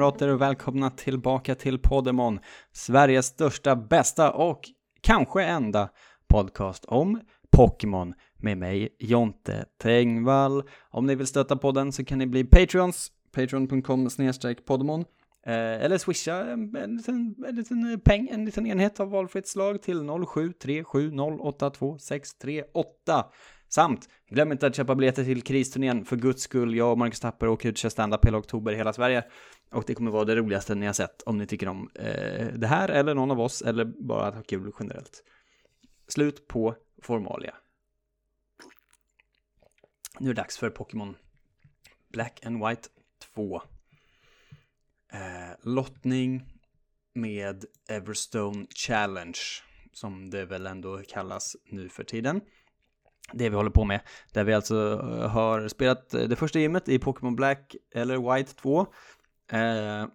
kamrater och välkomna tillbaka till Podemon, Sveriges största, bästa och kanske enda podcast om Pokémon med mig, Jonte Tengvall. Om ni vill stötta podden så kan ni bli Patreons, patreon.com snedstreck Podemon. Eh, eller swisha en, en, liten, en liten peng, en liten enhet av valfritt slag till 0737082638. Samt, glöm inte att köpa biljetter till kristurnén. För guds skull, jag och Marcus Tapper åker ut och kör stand-up hela oktober i hela Sverige. Och det kommer vara det roligaste ni har sett om ni tycker om eh, det här eller någon av oss eller bara att ha kul generellt. Slut på formalia. Nu är det dags för Pokémon Black and White 2. Eh, lottning med Everstone Challenge, som det väl ändå kallas nu för tiden. Det vi håller på med, där vi alltså eh, har spelat eh, det första gymmet i Pokémon Black eller White 2 eh,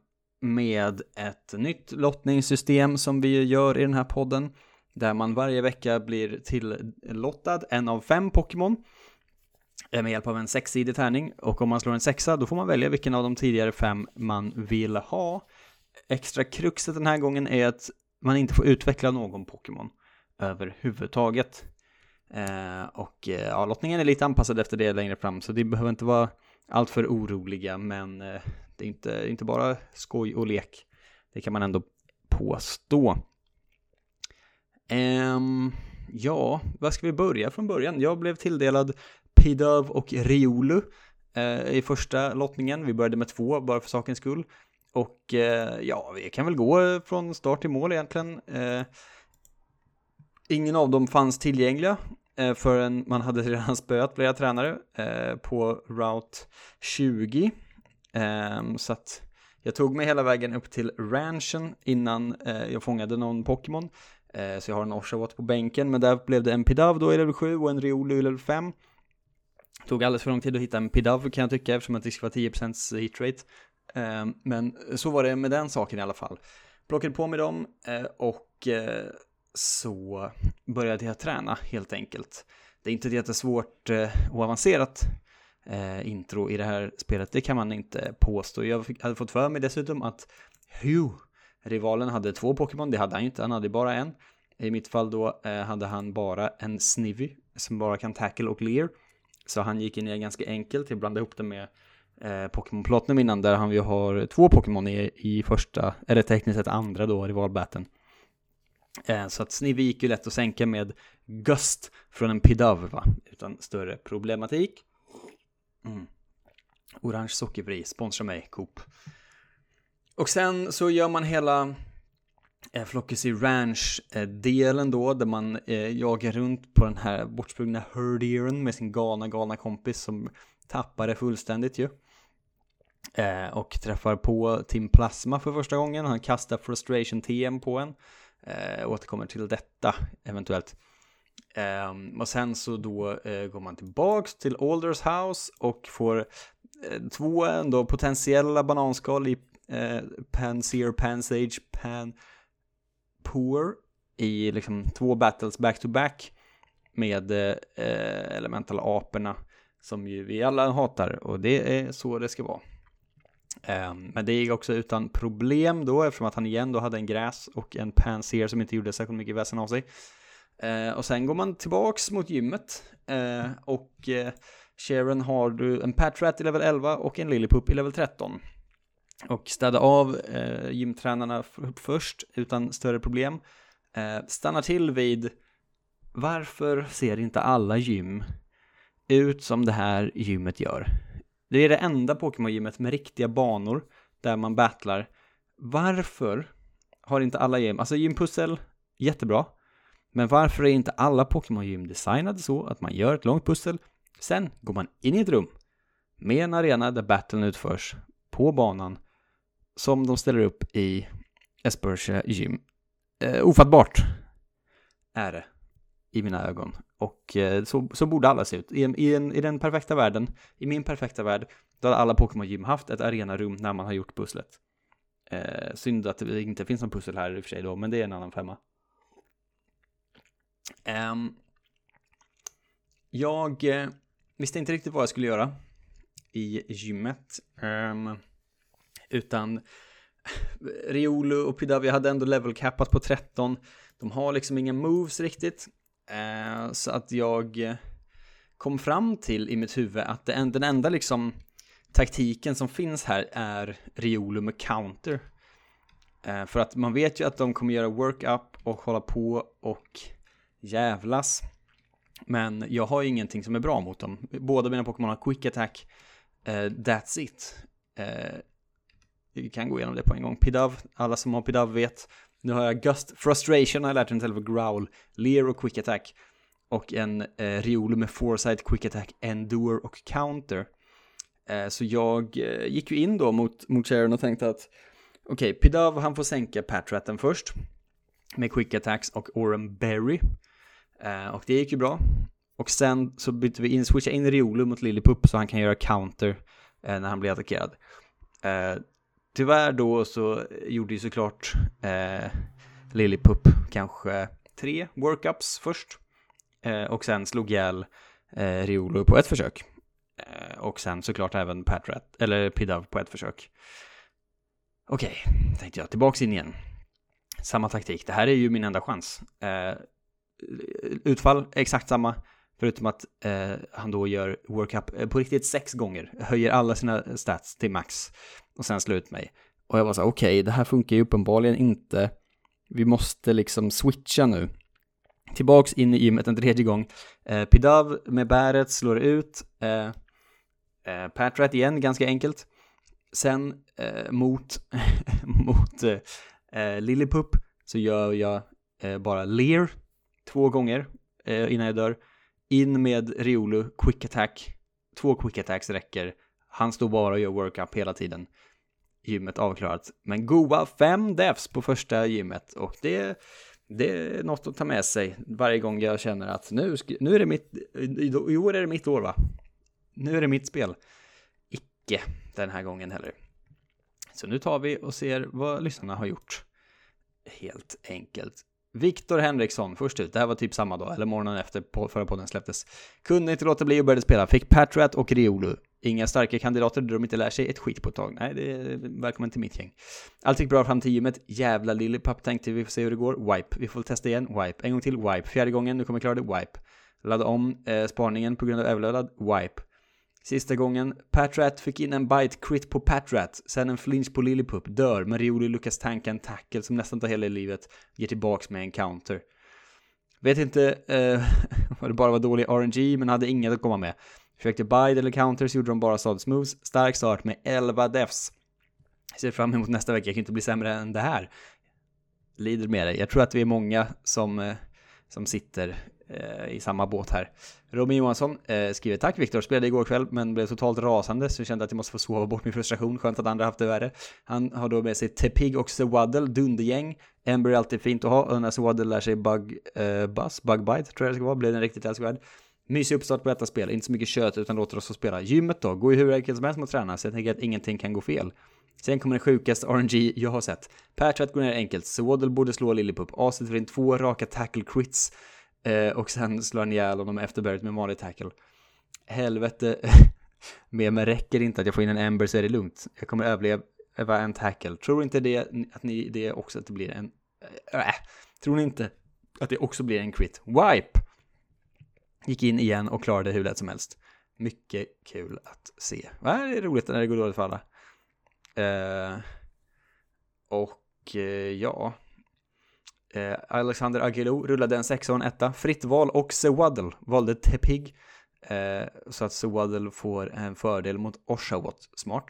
med ett nytt lottningssystem som vi gör i den här podden där man varje vecka blir tillottad en av fem Pokémon eh, med hjälp av en sexsidig tärning och om man slår en sexa då får man välja vilken av de tidigare fem man vill ha. Extra kruxet den här gången är att man inte får utveckla någon Pokémon överhuvudtaget. Eh, och eh, ja, lottningen är lite anpassad efter det längre fram så det behöver inte vara alltför oroliga men eh, det är inte, inte bara skoj och lek. Det kan man ändå påstå. Um, ja, var ska vi börja från början? Jag blev tilldelad Pidov och Riolu eh, i första lottningen. Vi började med två bara för sakens skull. Och eh, ja, vi kan väl gå från start till mål egentligen. Ingen av dem fanns tillgängliga Eh, förrän man hade redan spöat flera tränare eh, på Route 20. Ehm, så att jag tog mig hela vägen upp till ranchen innan eh, jag fångade någon Pokémon. Så jag har en Oshawott på bänken, men där blev det en Pidav då i level 7 och en Riolu i level 5. Tog alldeles för lång tid att hitta en Pidav kan jag tycka eftersom att det ska vara 10% hitrate. Ehm, men så var det med den saken i alla fall. Plockade på mig dem och så började jag träna helt enkelt. Det är inte ett jättesvårt eh, och avancerat eh, intro i det här spelet, det kan man inte påstå. Jag hade fått för mig dessutom att Hugh Rivalen hade två Pokémon, det hade han ju inte, han hade bara en. I mitt fall då eh, hade han bara en Snivy som bara kan tackle och leer. Så han gick in i ganska enkelt, jag blandade ihop det med eh, Pokémon Platinum innan där han ju har två Pokémon i, i första, eller tekniskt sett andra då, rivalbatten. Eh, så att Snivy gick ju lätt att sänka med Gust från en Pidove va, utan större problematik. Mm. Orange sockerfri, sponsra mig, Coop. Och sen så gör man hela eh, Flockesy Ranch-delen då, där man eh, jagar runt på den här bortsprungna Herdieren med sin galna, galna kompis som tappar det fullständigt ju. Eh, och träffar på Tim Plasma för första gången. Han kastar Frustration TM på en. Eh, återkommer till detta eventuellt. Eh, och sen så då eh, går man tillbaks till Alders House och får eh, två ändå potentiella bananskal i eh, Panseer, Pansage, Pan Poor i liksom två battles back to back med eh, elemental aporna som ju vi alla hatar och det är så det ska vara. Ehm, men det gick också utan problem då eftersom att han igen då hade en gräs och en panser som inte gjorde särskilt mycket väsen av sig. Ehm, och sen går man tillbaks mot gymmet ehm, och eh, Sharon har du en Patrat i level 11 och en Lillipup i level 13 och städa av eh, gymtränarna först utan större problem. Stanna stannar till vid varför ser inte alla gym ut som det här gymmet gör? Det är det enda Pokémon-gymmet med riktiga banor där man battlar. Varför har inte alla gym, alltså gympussel, jättebra. Men varför är inte alla Pokémon-gym designade så att man gör ett långt pussel, sen går man in i ett rum med en arena där battlen utförs på banan som de ställer upp i Espersia Gym. Eh, ofattbart är det i mina ögon. Och eh, så, så borde alla se ut. I, i, en, I den perfekta världen, i min perfekta värld, då hade alla Pokémon-gym haft ett arenarum när man har gjort pusslet. Eh, synd att det inte finns någon pussel här i och för sig då, men det är en annan femma. Um, jag eh, visste inte riktigt vad jag skulle göra i gymmet. Um, Utan Riolu och Pidavia hade ändå level cappat på 13. De har liksom inga moves riktigt. Eh, så att jag kom fram till i mitt huvud att det, den enda liksom taktiken som finns här är Riolu med counter. Eh, för att man vet ju att de kommer göra work-up och hålla på och jävlas. Men jag har ju ingenting som är bra mot dem. Båda mina Pokémon har quick attack. Eh, that's it. Eh, vi kan gå igenom det på en gång. Pidav, alla som har Pidav vet. Nu har jag Gust Frustration, har jag lärt mig istället för Growl. Lear och quick attack. Och en eh, Riolu med foresight, quick attack, endure och counter. Eh, så jag eh, gick ju in då mot, mot Sharon och tänkte att okej, okay, Pidav han får sänka Patratten först. Med quick attacks och Oren Berry. Eh, och det gick ju bra. Och sen så bytte vi in, switchade in Riolu mot Lillipup så han kan göra counter eh, när han blir attackerad. Eh, Tyvärr då så gjorde ju såklart eh, Lillipup kanske tre workups först. Eh, och sen slog ihjäl eh, Riolo på ett försök. Eh, och sen såklart även Patrat, eller Pidav på ett försök. Okej, okay, tänkte jag, tillbaks in igen. Samma taktik, det här är ju min enda chans. Eh, utfall exakt samma. Förutom att eh, han då gör workup eh, på riktigt sex gånger. Höjer alla sina stats till max. Och sen slå ut mig. Och jag var så okej, okay, det här funkar ju uppenbarligen inte. Vi måste liksom switcha nu. Tillbaks in i gymmet en tredje gång. Eh, Pidav med bäret slår ut. Eh, eh, Patrat igen, ganska enkelt. Sen eh, mot, mot eh, eh, Lillipup så gör jag eh, bara Lear två gånger eh, innan jag dör. In med Riolu, quick attack. Två quick attacks räcker. Han står bara och gör workup hela tiden. Gymmet avklarat. Men goa fem devs på första gymmet och det, det är något att ta med sig varje gång jag känner att nu, nu är det mitt, i år är det mitt år va? Nu är det mitt spel. Icke den här gången heller. Så nu tar vi och ser vad lyssnarna har gjort. Helt enkelt. Viktor Henriksson, först ut. Det här var typ samma dag, eller morgonen efter förra podden släpptes. Kunde inte låta bli och började spela. Fick Patrat och Riolu. Inga starka kandidater där de inte lär sig ett skit på ett tag. Nej, det är välkommen till mitt gäng. Allt gick bra fram till gymmet. Jävla Lillipup tänkte vi får se hur det går. Wipe. Vi får testa igen. Wipe. En gång till. Wipe. Fjärde gången. Nu kommer jag klara det. Wipe. Ladda om eh, spaningen på grund av överladdad. Wipe. Sista gången, Patrat fick in en bite crit på Patrat, sen en flinch på Lillipup, dör, men Rioli lyckas tanka en tackle som nästan tar hela livet, ger tillbaks med en counter. Vet inte eh, vad det bara var dålig RNG, men hade inget att komma med. Försökte bide eller counters, gjorde de bara stadigt moves. Stark start med 11 defs. ser fram emot nästa vecka, jag kan inte bli sämre än det här. Lider med dig. Jag tror att vi är många som, eh, som sitter eh, i samma båt här. Robin Johansson eh, skriver Tack Viktor, spelade igår kväll men blev totalt rasande så jag kände att jag måste få sova bort min frustration. Skönt att andra haft det värre. Han har då med sig Tepig och Swaddle, dundergäng. Ember är alltid fint att ha och när Swaddle lär sig Bug eh, Buzz, Bug Bite tror jag det ska vara, blev den riktigt älskvärd. Mysig uppstart på detta spel, inte så mycket kött utan låter oss få spela. Gymmet då, går ju hur enkelt som helst mot träna så jag tänker att ingenting kan gå fel. Sen kommer den sjukaste RNG jag har sett. Patchat går ner enkelt, Swaddle borde slå Lillipup, Aset får in två raka tackle crits. Eh, och sen slår han ihjäl honom efter berget med vanlig tackle. Helvete, med mig räcker inte att jag får in en Ember så är det lugnt. Jag kommer överleva en tackle. Tror inte det att ni det också att det blir en... Äh, tror ni inte att det också blir en crit? Wipe! Gick in igen och klarade hur lätt som helst. Mycket kul att se. Det är roligt när det går dåligt för alla. Eh, och eh, ja, Eh, Alexander Aguilou rullade en sexa och en etta. Fritt val och Sewaddle valde Tepig. Eh, så att Sewaddle får en fördel mot Oshawott. Smart.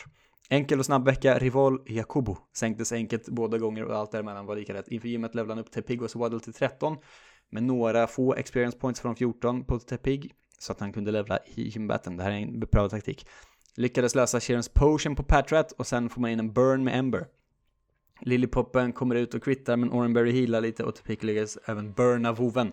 Enkel och snabb vecka. Rival Jakobo sänktes enkelt båda gånger och allt däremellan var lika rätt. Inför gymmet levlade han upp Tepig och Sewaddle till 13. Med några få experience points från 14 på Tepig. Så att han kunde levla i gymbatten. Det här är en beprövad taktik. Lyckades lösa Sheeran's potion på Patrat och sen får man in en burn med Ember. Lillipoppen kommer ut och kvittar men Orenberry healar lite och Tepig lyckas även burna voven.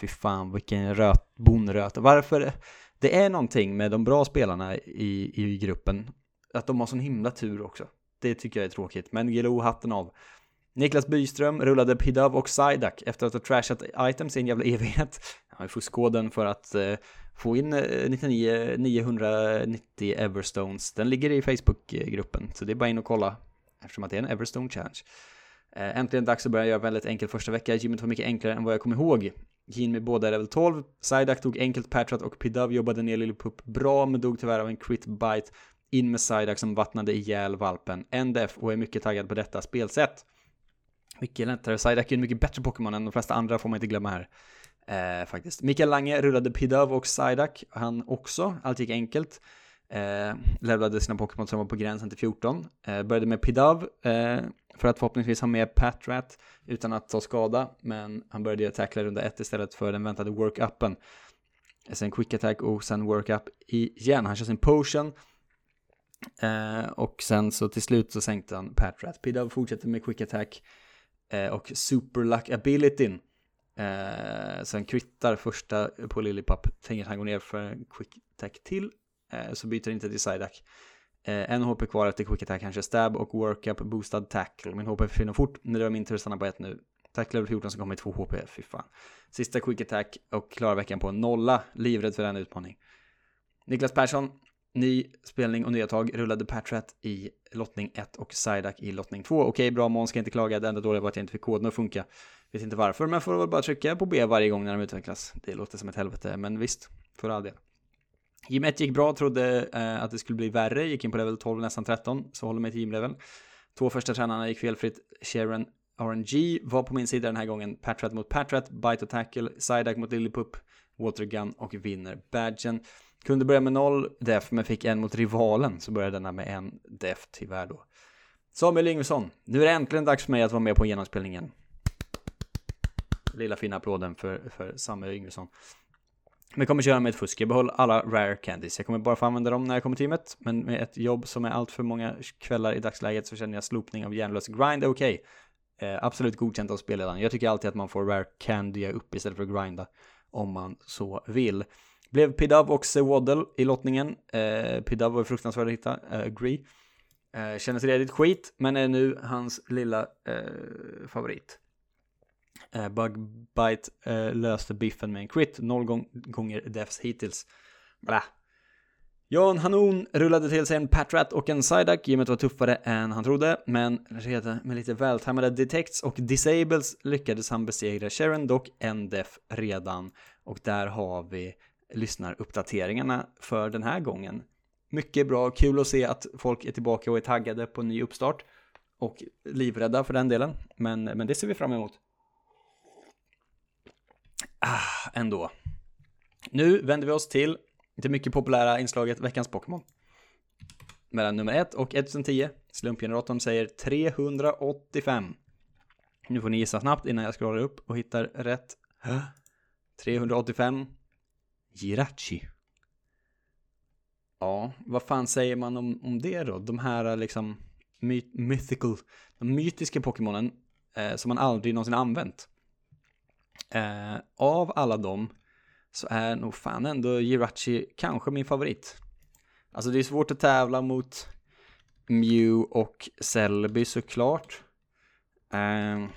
Fy fan vilken röt, bonröt. Varför? Det är någonting med de bra spelarna i, i gruppen. Att de har sån himla tur också. Det tycker jag är tråkigt. Men Gelo hatten av. Niklas Byström rullade Pidov och Psyduck efter att ha trashat items i en jävla evighet. Han har ju fuskkoden för att eh, få in eh, 99, 990 Everstones. Den ligger i Facebookgruppen, så det är bara in och kolla eftersom att det är en Everstone Challenge. Eh, äntligen dags att börja göra väldigt enkel första vecka. Gymmet var mycket enklare än vad jag kom ihåg. Gin med båda level 12. Psyduck tog enkelt Patrat och Pidov jobbade ner Lillepup bra men dog tyvärr av en crit bite. In med Psyduck som vattnade ihjäl valpen. NDF och är mycket taggad på detta spelsätt. Mycket lättare. Psyduck är en mycket bättre Pokémon än de flesta andra får man inte glömma här. Eh, faktiskt. Mikael Lange rullade Pidove och Psyduck, han också. Allt gick enkelt. Eh, levlade sina Pokémon som var på gränsen till 14. Eh, började med Pidove eh, för att förhoppningsvis ha med Patrat utan att ta skada. Men han började tackla runda 1 istället för den väntade work-upen. Eh, sen quick attack och sen work-up igen. Han kör sin potion. Eh, och sen så till slut så sänkte han Patrat. Pidove fortsätter med quick attack eh, och super luck abilityn. Eh, sen kvittar första på Lillipup, tänker att han går ner för en quick attack till, eh, så byter inte till Psyduck. Eh, en HP kvar efter quick attack, kanske stab och workup, boostad tackle. Min HP försvinner fort, när det var min tur att stanna på ett nu. Tackle över 14 som kommer i 2 HP, fy fan. Sista quick attack och klarar veckan på nolla, livrädd för den utmaning. Niklas Persson, ny spelning och nya tag, rullade Patrat i lottning 1 och Sidak i lottning 2. Okej, bra, Måns ska inte klaga, det enda dåliga var att jag inte fick koden att funka. Vet inte varför, men får väl bara trycka på B varje gång när de utvecklas. Det låter som ett helvete, men visst, för all del. Gym 1 gick bra, trodde eh, att det skulle bli värre, gick in på level 12, nästan 13, så håller mig till gymlevel. Två första tränarna gick felfritt, Sharon RNG var på min sida den här gången, Patrat mot Patrat, Bite och Tackle, Sidak mot Lillipup, Watergun och vinner badgen. Kunde börja med noll def, men fick en mot rivalen, så började denna med en def tyvärr då. Samuel Yngvesson, nu är det äntligen dags för mig att vara med på genomspelningen lilla fina applåden för, för Samuel Yngvesson. Men jag kommer köra med ett fusk. Jag behåller alla rare candies. Jag kommer bara få använda dem när jag kommer till teamet. Men med ett jobb som är allt för många kvällar i dagsläget så känner jag slopning av järnlös grind är okej. Okay. Eh, absolut godkänt av spelledaren. Jag tycker alltid att man får rare candy upp istället för att grinda. Om man så vill. Blev Pidav och Sewaddle i lottningen. Eh, Pidav var fruktansvärd att hitta, uh, agree. Eh, kändes redigt skit, men är nu hans lilla eh, favorit. Eh, Bugbite eh, löste biffen med en crit, noll gång gånger defs hittills. Blah. Jan Hanon rullade till sig en Patrat och en Psyduck, gymmet var tuffare än han trodde, men redan med lite vältajmade detects och disables lyckades han besegra Sharon, dock en def redan. Och där har vi lyssnaruppdateringarna för den här gången. Mycket bra, kul att se att folk är tillbaka och är taggade på ny uppstart. Och livrädda för den delen, men, men det ser vi fram emot. Ah, ändå. Nu vänder vi oss till det mycket populära inslaget Veckans Pokémon. Mellan nummer 1 och 1010. Slumpgeneratorn säger 385. Nu får ni gissa snabbt innan jag scrollar upp och hittar rätt. 385. Jirachi. Ja, vad fan säger man om, om det då? De här eh, liksom my mythical, de mytiska Pokémonen eh, som man aldrig någonsin använt. Eh, av alla dem så är nog fan ändå Jirachi kanske min favorit. Alltså det är svårt att tävla mot Mew och Celebi såklart. Eh,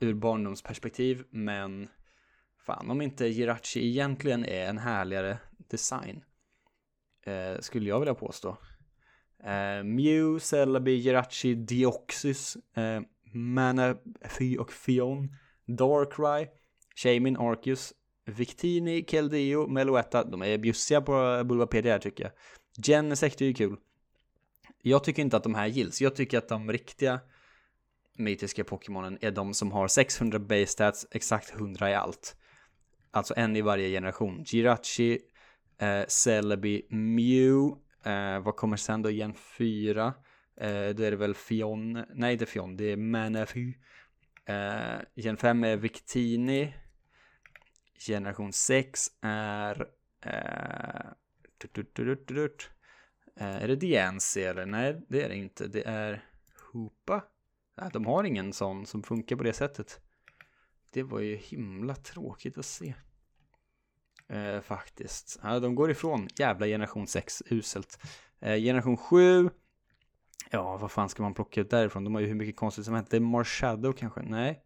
ur barndomsperspektiv, men fan om inte Jirachi egentligen är en härligare design. Eh, skulle jag vilja påstå. Eh, Mew, Celebi, Jirachi, Deoxys, eh, Manaphy och Fion, Darkrai Shamin, Arceus, Victini, Keldeo, Meloetta. De är bjussiga på Bulbapedia tycker jag. Genesect är ju kul. Jag tycker inte att de här gills. Jag tycker att de riktiga mytiska Pokémonen är de som har 600 base stats, exakt 100 i allt. Alltså en i varje generation. Jirachi, eh, Celebi, Mew. Eh, vad kommer sen då? Gen 4. Eh, då är det väl Fion. Nej, det är Fion. Det är Manaphy. Eh, gen 5 är Victini. Generation 6 är... Eh, eh, är det DNC eller? Nej, det är det inte. Det är Hoopa. Nej, de har ingen sån som funkar på det sättet. Det var ju himla tråkigt att se. Eh, faktiskt. Ja, de går ifrån jävla generation 6, uselt. Eh, generation 7. Ja, vad fan ska man plocka ut därifrån? De har ju hur mycket konstigt som helst. Det är Marshadow kanske? Nej.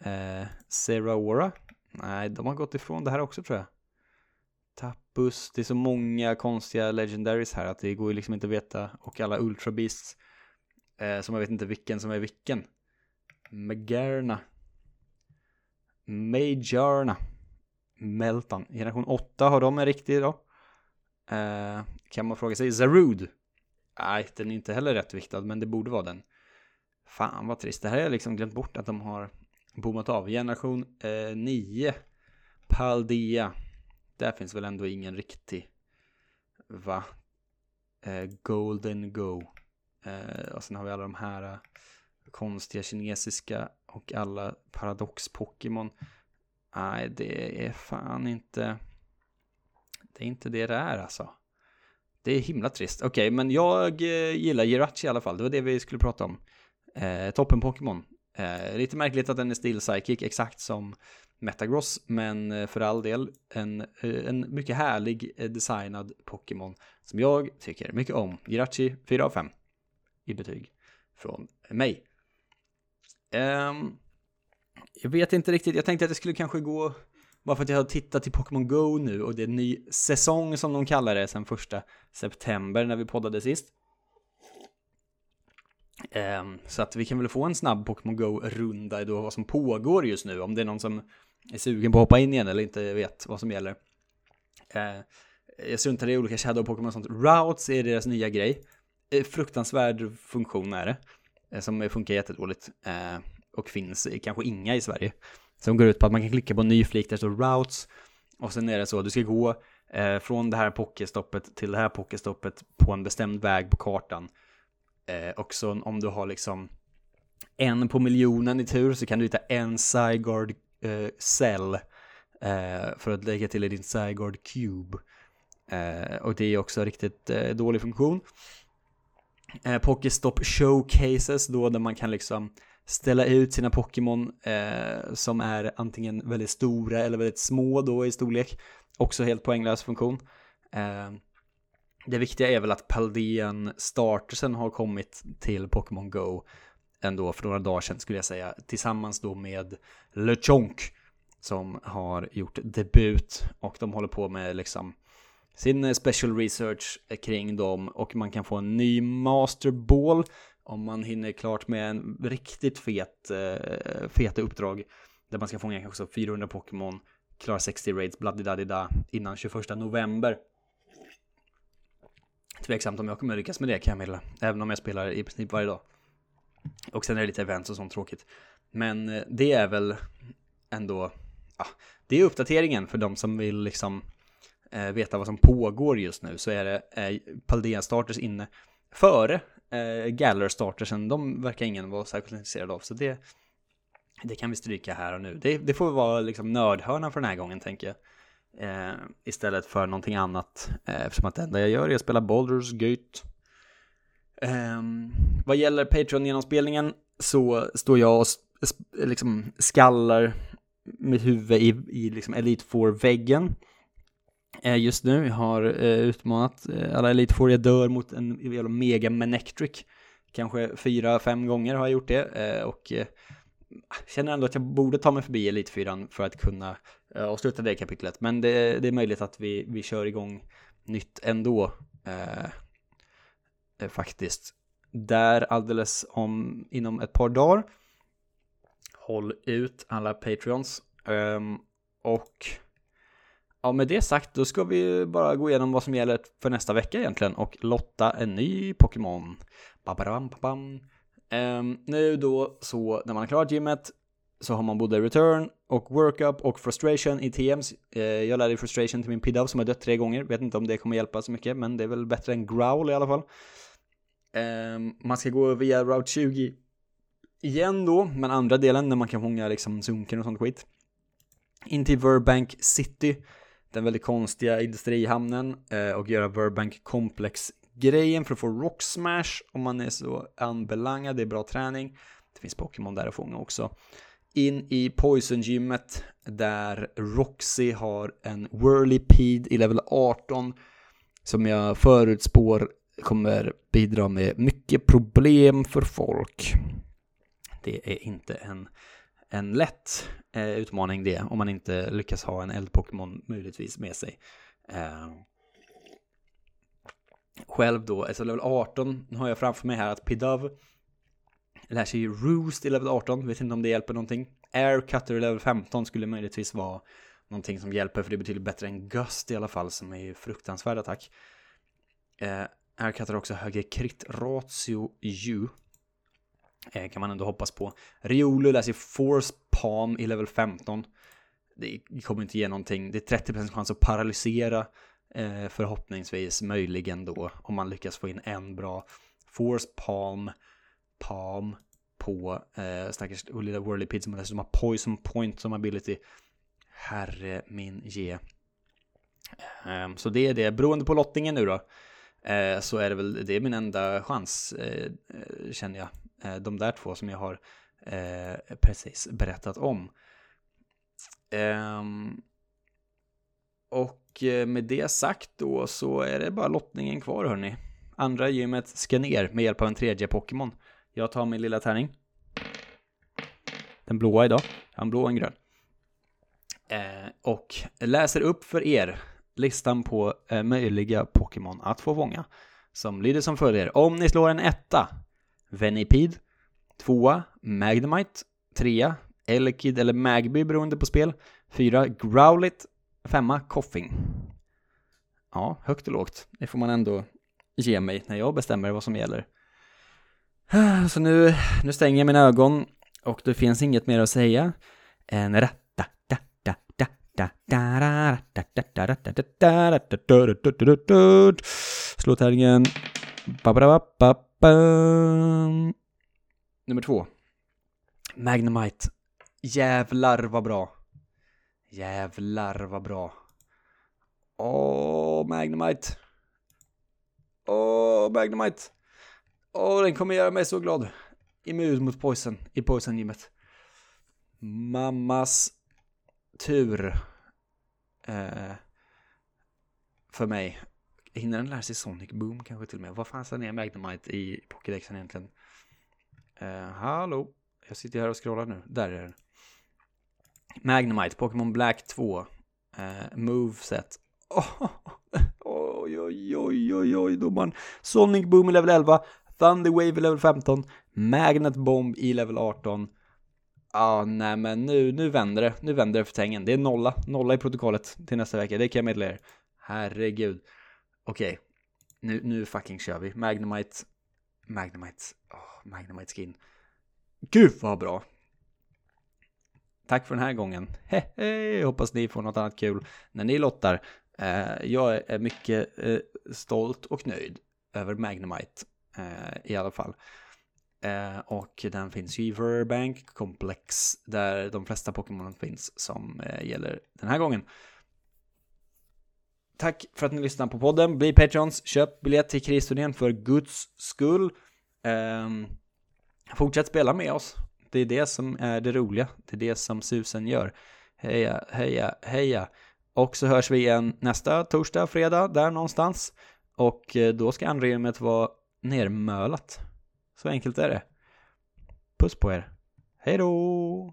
Eh, Seraora? Nej, de har gått ifrån det här också tror jag. Tappus, Det är så många konstiga legendaries här att det går ju liksom inte att veta. Och alla Ultra Beasts. Eh, som jag vet inte vilken som är vilken. Megarna Majorna. Meltan. Generation 8 har de en riktig då? Eh, kan man fråga sig. Zarud. Nej, den är inte heller rättviktad, men det borde vara den. Fan vad trist. Det här har jag liksom glömt bort att de har bommat av. Generation eh, 9. Paldea. Där finns väl ändå ingen riktig. Va? Eh, Golden Go. Eh, och sen har vi alla de här eh, konstiga kinesiska och alla paradox-Pokémon. Nej, det är fan inte... Det är inte det det är alltså. Det är himla trist. Okej, okay, men jag eh, gillar Jirachi i alla fall. Det var det vi skulle prata om. Eh, toppen Pokémon. Eh, lite märkligt att den är still psychic, exakt som Metagross, men eh, för all del en, eh, en mycket härlig designad Pokémon som jag tycker mycket om. Jirachi 4 av 5 i betyg från mig. Um, jag vet inte riktigt, jag tänkte att det skulle kanske gå bara för att jag har tittat till Pokémon Go nu och det är en ny säsong som de kallar det sen första september när vi poddade sist. Um, så att vi kan väl få en snabb Pokémon Go-runda då vad som pågår just nu. Om det är någon som är sugen på att hoppa in igen eller inte vet vad som gäller. Uh, jag struntar i olika Shadow Pokémon och sånt. Routes är deras nya grej. Eh, fruktansvärd funktion är det. Eh, som funkar jättedåligt. Eh, och finns kanske inga i Sverige. Som går ut på att man kan klicka på en ny flik där det står routes. Och sen är det så att du ska gå eh, från det här pokestoppet till det här pokestoppet på en bestämd väg på kartan. Och så om du har liksom en på miljonen i tur så kan du hitta en Zygard-cell. för att lägga till i din Zygard-cube. Och det är också riktigt dålig funktion. Eh, Pokestop Showcases då där man kan liksom ställa ut sina Pokémon eh, som är antingen väldigt stora eller väldigt små då i storlek. Också helt poänglös funktion. Eh, det viktiga är väl att Paldean startersen har kommit till Pokémon Go ändå för några dagar sedan skulle jag säga. Tillsammans då med LeChonk som har gjort debut och de håller på med liksom sin eh, special research eh, kring dem och man kan få en ny masterball om man hinner klart med en riktigt fet, eh, feta uppdrag där man ska fånga kanske 400 Pokémon, klara 60 raids, bladidadida innan 21 november. Tveksamt om jag kommer lyckas med det kan jag meddela, även om jag spelar i princip varje dag. Och sen är det lite events och sånt tråkigt. Men eh, det är väl ändå, ja, det är uppdateringen för de som vill liksom eh, veta vad som pågår just nu så är det eh, Paldea Starters inne före eh, Galler startersen, de verkar ingen vara särskilt intresserad av. Så det, det kan vi stryka här och nu. Det, det får vara liksom nördhörnan för den här gången tänker jag. Eh, istället för någonting annat. Eh, eftersom att det enda jag gör är att spela Baldurs, Gate. Eh, vad gäller Patreon-genomspelningen så står jag och liksom skallar mitt huvud i, i liksom Elite 4-väggen. Eh, just nu. Jag har eh, utmanat eh, alla Elite Four. Jag dör mot en jävla mega Manectric. Kanske fyra, fem gånger har jag gjort det eh, och eh, känner ändå att jag borde ta mig förbi Elite 4 för att kunna eh, avsluta det kapitlet. Men det, det, är möjligt att vi, vi kör igång nytt ändå. Eh, faktiskt. Där alldeles om inom ett par dagar. Håll ut alla Patreons. Um, och Ja, med det sagt, då ska vi bara gå igenom vad som gäller för nästa vecka egentligen och lotta en ny Pokémon. Um, nu då så när man har klarat gymmet så har man både return och workup och frustration i TMs. Uh, eh, jag lärde frustration till min Pidove som har dött tre gånger. Vet inte om det kommer hjälpa så mycket, men det är väl bättre än growl i alla fall. Um, man ska gå via Route 20 igen då, men andra delen när man kan fånga liksom sunken och sånt skit. In till Verbank City den väldigt konstiga industrihamnen eh, och göra Burbank Complex-grejen för att få Rock Smash om man är så anbelangad. Det är bra träning. Det finns Pokémon där att fånga också. In i Poison-gymmet där Roxy har en Whirlipede i level 18 som jag förutspår kommer bidra med mycket problem för folk. Det är inte en en lätt eh, utmaning det, om man inte lyckas ha en eld-Pokémon möjligtvis med sig. Eh, själv då, alltså level 18 har jag framför mig här att Pidove lär sig Roost i level 18, vet inte om det hjälper någonting. Air Cutter i level 15 skulle möjligtvis vara någonting som hjälper för det är betydligt bättre än Gust i alla fall som är ju fruktansvärd attack. Eh, Air Cutter har också högre crit ratio U. Eh, kan man ändå hoppas på. Riolu läser sig Force Palm i level 15. Det kommer inte ge någonting. Det är 30% chans att paralysera eh, förhoppningsvis, möjligen då, om man lyckas få in en bra Force Palm, Palm på eh, stackars lilla Whirlipede som dessutom har Poison Point som ability. Herre min ge. Um, så det är det, beroende på lottningen nu då, eh, så är det väl, det är min enda chans, eh, eh, känner jag. Eh, de där två som jag har eh, precis berättat om. Ehm, och eh, med det sagt då så är det bara lottningen kvar hörni. Andra gymmet ska ner med hjälp av en tredje Pokémon. Jag tar min lilla tärning. Den blåa idag. Jag har en blå och en grön. Eh, och läser upp för er listan på eh, möjliga Pokémon att få fånga. Som lyder som följer. Om ni slår en etta, Venipede. Tvåa, Magnemite. Trea, Elekid eller Magby beroende på spel. Fyra, Growlit. Femma, Koffing. Ja, högt och lågt. Det får man ändå ge mig när jag bestämmer vad som gäller. Så nu, nu stänger jag mina ögon och det finns inget mer att säga än rätt Slå tärningen. Nummer två. Magnemite. Jävlar vad bra. Jävlar vad bra. Åh, Magnemite. Åh, Magnemite. Åh, den kommer göra mig så glad. Immun mot poison i poison-gymmet. Mammas tur eh, för mig. Hinner den lära sig Sonic Boom kanske till och med? Vad fan är Magnemite i Pokédexen egentligen? Uh, hallå? Jag sitter här och scrollar nu. Där är den. Magnemite, Pokémon Black 2. Uh, eh, Moveset. Oh, oj, oj, oj, oj, oj, domaren. Sonic Boom i level 11. Thunder Wave i level 15. Magnet Bomb i level 18 ah, nej men nu, nu vänder det. Nu vänder det för tängen Det är nolla. Nolla i protokollet till nästa vecka. Det kan jag meddela er. Herregud. Okej. Okay. Nu, nu fucking kör vi. Magnemite. Magnemite. Oh, Magnemite skin. Gud vad bra. Tack för den här gången. Hehe, hoppas ni får något annat kul när ni lottar. Eh, jag är mycket eh, stolt och nöjd över Magnemite eh, i alla fall. Eh, och den finns ju i Verbank Complex där de flesta Pokémon finns som eh, gäller den här gången. Tack för att ni lyssnar på podden. Bli Patreons, köp biljett till kristurnén för Guds skull. Um, fortsätt spela med oss. Det är det som är det roliga. Det är det som susen gör. Heja, heja, heja. Och så hörs vi igen nästa torsdag, fredag, där någonstans. Och eh, då ska andrummet vara nermölat. Så enkelt är det. Puss på er. Hej då!